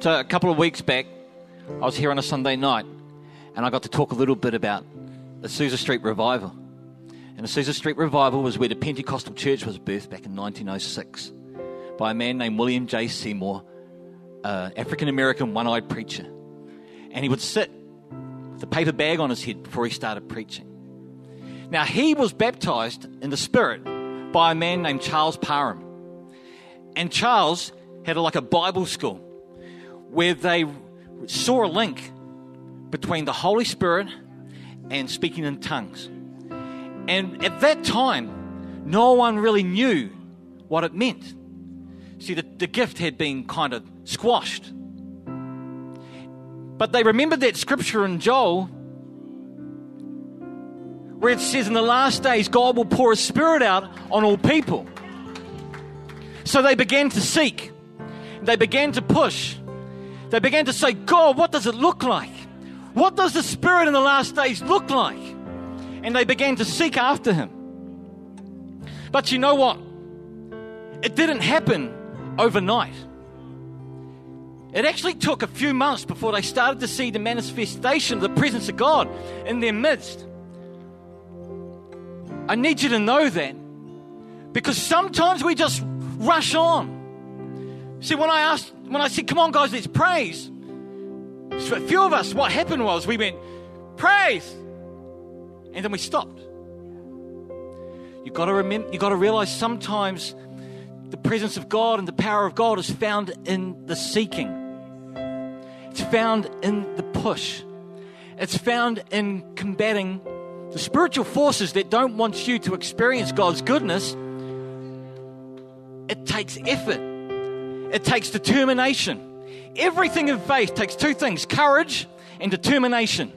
So, a couple of weeks back, I was here on a Sunday night and I got to talk a little bit about the Azusa Street Revival. And the Azusa Street Revival was where the Pentecostal church was birthed back in 1906 by a man named William J. Seymour, an African American one eyed preacher. And he would sit with a paper bag on his head before he started preaching. Now, he was baptized in the Spirit by a man named Charles Parham. And Charles had a, like a Bible school where they saw a link between the Holy Spirit and speaking in tongues. And at that time, no one really knew what it meant. See, the, the gift had been kind of squashed. But they remembered that scripture in Joel where it says, In the last days, God will pour His Spirit out on all people. So they began to seek, they began to push, they began to say, God, what does it look like? What does the Spirit in the last days look like? And they began to seek after Him. But you know what? It didn't happen overnight. It actually took a few months before they started to see the manifestation of the presence of God in their midst. I need you to know that because sometimes we just rush on. See, when I asked, when I said, "Come on, guys, let's praise," for a few of us, what happened was we went, "Praise," and then we stopped. You've got to remember, you've got to realize sometimes the presence of God and the power of God is found in the seeking. It's found in the push. It's found in combating the spiritual forces that don't want you to experience God's goodness. It takes effort, it takes determination. Everything in faith takes two things courage and determination.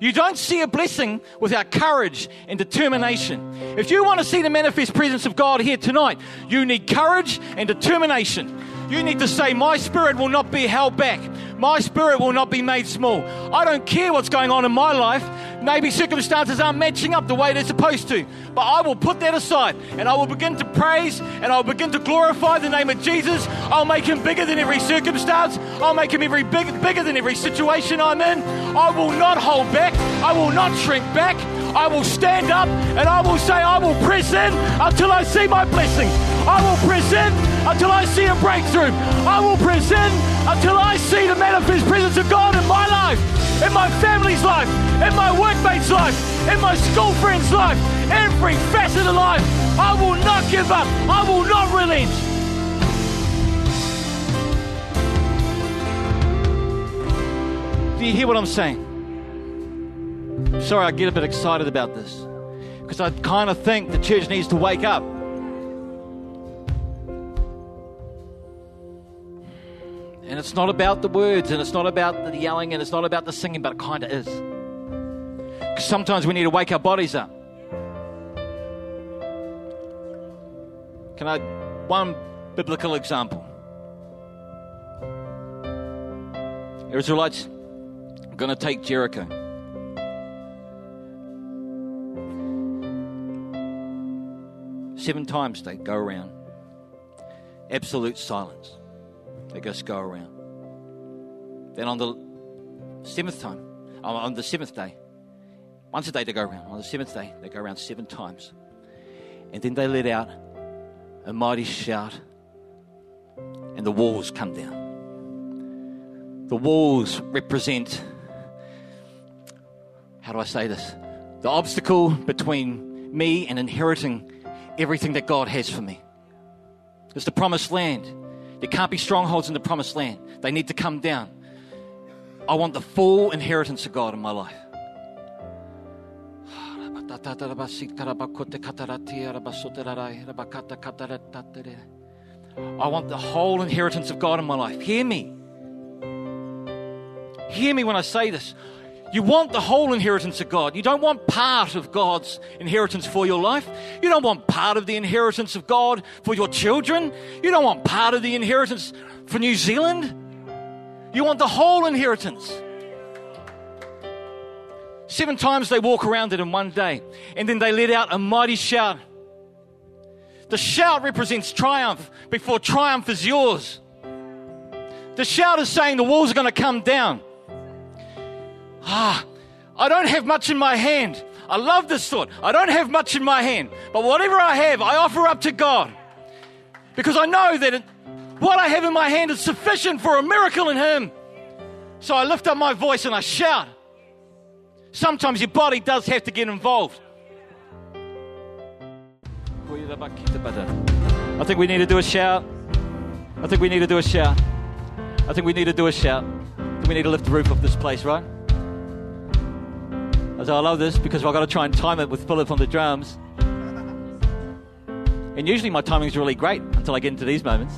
You don't see a blessing without courage and determination. If you want to see the manifest presence of God here tonight, you need courage and determination. You need to say, My spirit will not be held back. My spirit will not be made small. I don't care what's going on in my life. Maybe circumstances aren't matching up the way they're supposed to. But I will put that aside and I will begin to praise and I'll begin to glorify the name of Jesus. I'll make him bigger than every circumstance. I'll make him every big, bigger than every situation I'm in. I will not hold back. I will not shrink back. I will stand up and I will say, I will press in until I see my blessing. I will press in until I see a breakthrough. I will press in until I see the manifest presence of God in my life, in my family's life, in my workmates' life, in my school friends' life, every facet of life. I will not give up. I will not relent. Do you hear what I'm saying? Sorry, I get a bit excited about this because I kind of think the church needs to wake up. And it's not about the words, and it's not about the yelling, and it's not about the singing, but it kind of is. Sometimes we need to wake our bodies up. Can I, one biblical example? Israelites are going to take Jericho. Seven times they go around. Absolute silence. They just go around. Then on the seventh time, on the seventh day, once a day they go around. On the seventh day, they go around seven times. And then they let out a mighty shout, and the walls come down. The walls represent, how do I say this? The obstacle between me and inheriting everything that God has for me. It's the promised land. There can't be strongholds in the promised land. They need to come down. I want the full inheritance of God in my life. I want the whole inheritance of God in my life. Hear me. Hear me when I say this. You want the whole inheritance of God. You don't want part of God's inheritance for your life. You don't want part of the inheritance of God for your children. You don't want part of the inheritance for New Zealand. You want the whole inheritance. Seven times they walk around it in one day, and then they let out a mighty shout. The shout represents triumph before triumph is yours. The shout is saying the walls are going to come down. Ah, I don't have much in my hand. I love this thought. I don't have much in my hand, but whatever I have, I offer up to God. Because I know that it, what I have in my hand is sufficient for a miracle in Him. So I lift up my voice and I shout. Sometimes your body does have to get involved. I think we need to do a shout. I think we need to do a shout. I think we need to do a shout. we need to lift the roof off this place, right? As I love this because I've got to try and time it with Philip on the drums. And usually my timing is really great until I get into these moments.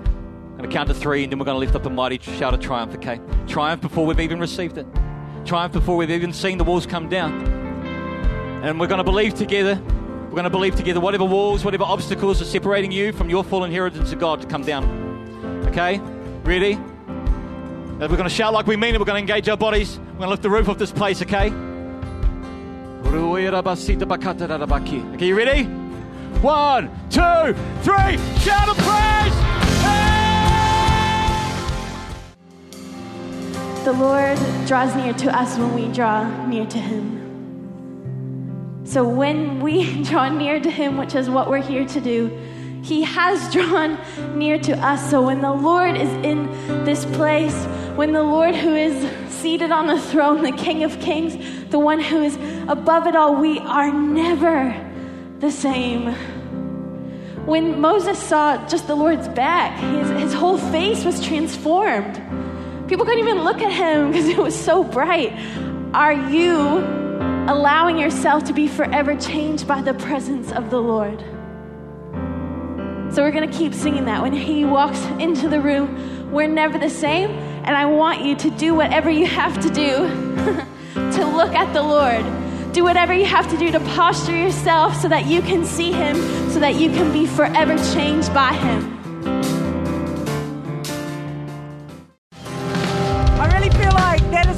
I'm going to count to three and then we're going to lift up a mighty shout of triumph, okay? Triumph before we've even received it. Triumph before we've even seen the walls come down. And we're going to believe together. We're going to believe together whatever walls, whatever obstacles are separating you from your full inheritance of God to come down. Okay? Ready? We're going to shout like we mean it. We're going to engage our bodies. We're going to lift the roof of this place, okay? Okay, you ready? One, two, three. Shout of praise! The Lord draws near to us when we draw near to Him. So when we draw near to Him, which is what we're here to do, he has drawn near to us. So when the Lord is in this place, when the Lord who is seated on the throne, the King of Kings, the one who is above it all, we are never the same. When Moses saw just the Lord's back, his, his whole face was transformed. People couldn't even look at him because it was so bright. Are you allowing yourself to be forever changed by the presence of the Lord? So we're going to keep singing that. When He walks into the room, we're never the same. And I want you to do whatever you have to do to look at the Lord. Do whatever you have to do to posture yourself so that you can see Him, so that you can be forever changed by Him.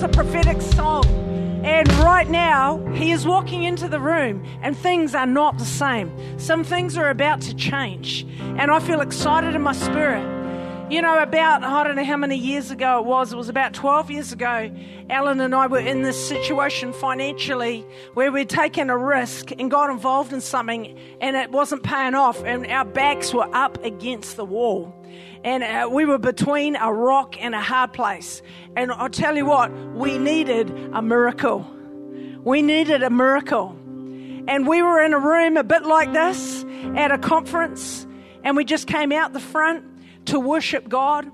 A prophetic song. And right now, he is walking into the room, and things are not the same. Some things are about to change. And I feel excited in my spirit. You know, about, I don't know how many years ago it was, it was about 12 years ago, Alan and I were in this situation financially where we'd taken a risk and got involved in something and it wasn't paying off, and our backs were up against the wall. And uh, we were between a rock and a hard place. And I'll tell you what, we needed a miracle. We needed a miracle. And we were in a room a bit like this at a conference, and we just came out the front to worship God.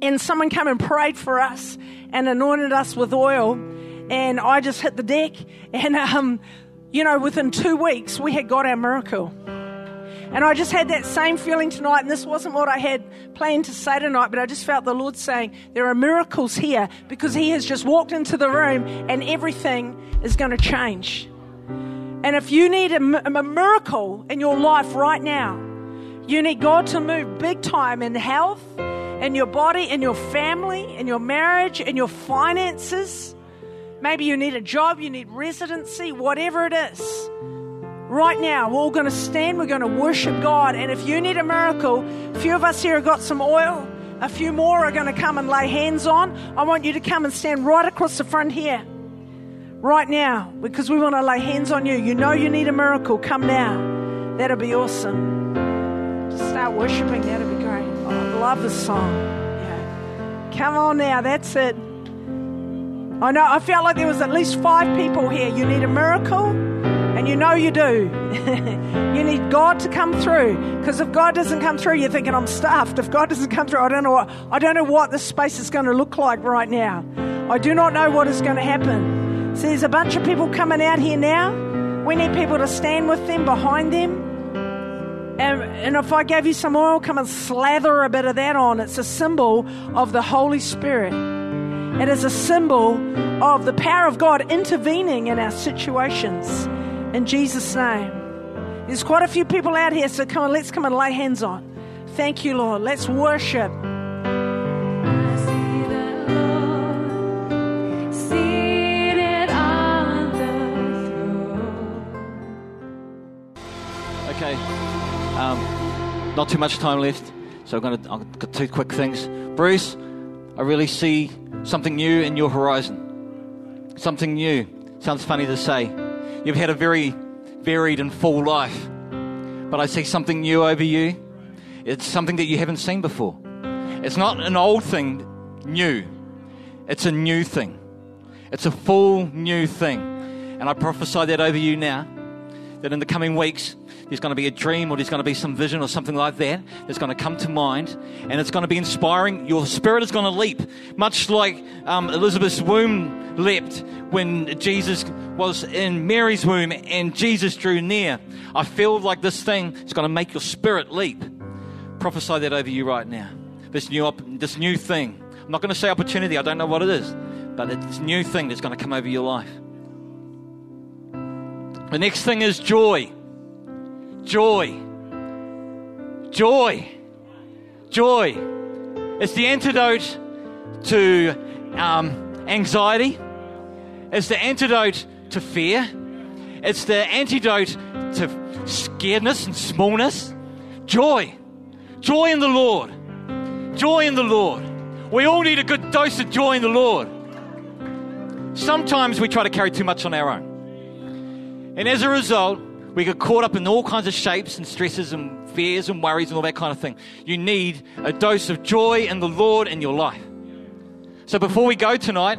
And someone came and prayed for us and anointed us with oil. And I just hit the deck. And, um, you know, within two weeks, we had got our miracle. And I just had that same feeling tonight, and this wasn't what I had planned to say tonight, but I just felt the Lord saying, There are miracles here because He has just walked into the room and everything is going to change. And if you need a, a miracle in your life right now, you need God to move big time in health, in your body, in your family, in your marriage, in your finances. Maybe you need a job, you need residency, whatever it is. Right now, we're all going to stand, we're going to worship God. And if you need a miracle, a few of us here have got some oil, a few more are going to come and lay hands on. I want you to come and stand right across the front here. Right now, because we want to lay hands on you. You know you need a miracle. Come now. That'll be awesome. Just start worshiping. That'll be great. Oh, I love this song. Yeah. Come on now. That's it. I know. I felt like there was at least five people here. You need a miracle and you know you do. you need God to come through. Because if God doesn't come through, you're thinking, I'm stuffed. If God doesn't come through, I don't know what I don't know what this space is going to look like right now. I do not know what is going to happen. So there's a bunch of people coming out here now. We need people to stand with them, behind them. And, and if I gave you some oil, come and slather a bit of that on. It's a symbol of the Holy Spirit. It is a symbol of the power of God intervening in our situations. In Jesus' name. There's quite a few people out here, so come on, let's come and lay hands on. Thank you, Lord. Let's worship. Not too much time left. So I'm going to, I've got two quick things. Bruce, I really see something new in your horizon. Something new. Sounds funny to say. You've had a very varied and full life. But I see something new over you. It's something that you haven't seen before. It's not an old thing new, it's a new thing. It's a full new thing. And I prophesy that over you now that in the coming weeks, there's going to be a dream or there's going to be some vision or something like that that's going to come to mind and it's going to be inspiring. Your spirit is going to leap, much like um, Elizabeth's womb leapt when Jesus was in Mary's womb and Jesus drew near. I feel like this thing is going to make your spirit leap. Prophesy that over you right now. This new, op- this new thing. I'm not going to say opportunity, I don't know what it is, but it's a new thing that's going to come over your life. The next thing is joy. Joy. Joy. Joy. It's the antidote to um, anxiety. It's the antidote to fear. It's the antidote to scaredness and smallness. Joy. Joy in the Lord. Joy in the Lord. We all need a good dose of joy in the Lord. Sometimes we try to carry too much on our own. And as a result, we get caught up in all kinds of shapes and stresses and fears and worries and all that kind of thing. You need a dose of joy in the Lord in your life. So before we go tonight,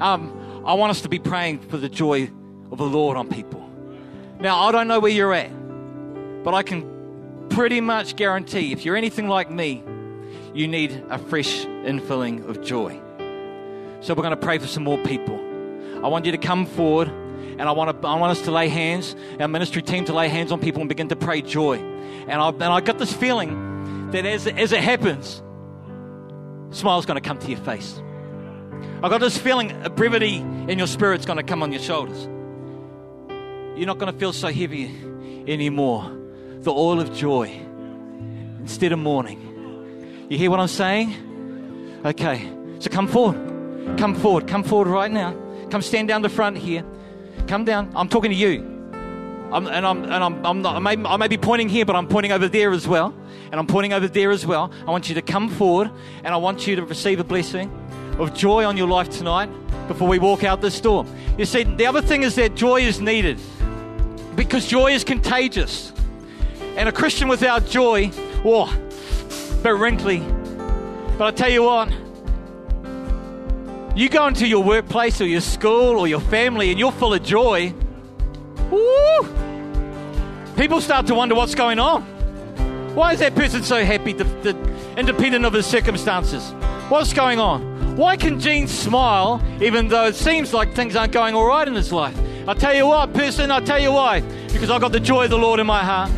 um, I want us to be praying for the joy of the Lord on people. Now, I don't know where you're at, but I can pretty much guarantee if you're anything like me, you need a fresh infilling of joy. So we're going to pray for some more people. I want you to come forward and I want, to, I want us to lay hands, our ministry team to lay hands on people and begin to pray joy. And I, and I got this feeling that as, as it happens, smile's going to come to your face. I got this feeling a brevity in your spirit's going to come on your shoulders. You're not going to feel so heavy anymore. The oil of joy instead of mourning. You hear what I'm saying? Okay, so come forward. Come forward. Come forward right now. Come stand down the front here. Come down. I'm talking to you. I'm, and I'm, and I'm, I'm not, I may, I may be pointing here, but I'm pointing over there as well. And I'm pointing over there as well. I want you to come forward and I want you to receive a blessing of joy on your life tonight before we walk out this door. You see, the other thing is that joy is needed because joy is contagious. And a Christian without joy, oh, bit wrinkly. But I tell you what, you go into your workplace or your school or your family and you're full of joy, woo, people start to wonder what's going on. Why is that person so happy, the, the, independent of his circumstances? What's going on? Why can Jene smile even though it seems like things aren't going all right in his life? I tell you what, person, I tell you why. Because I've got the joy of the Lord in my heart.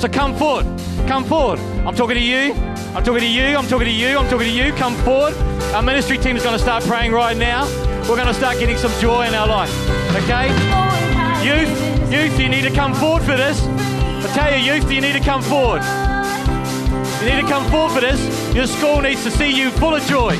So come forward. Come forward. I'm talking to you. I'm talking to you. I'm talking to you. I'm talking to you. Come forward. Our ministry team is going to start praying right now. We're going to start getting some joy in our life. Okay? Youth, youth, you need to come forward for this. I tell you, youth, you need to come forward. You need to come forward for this. Your school needs to see you full of joy.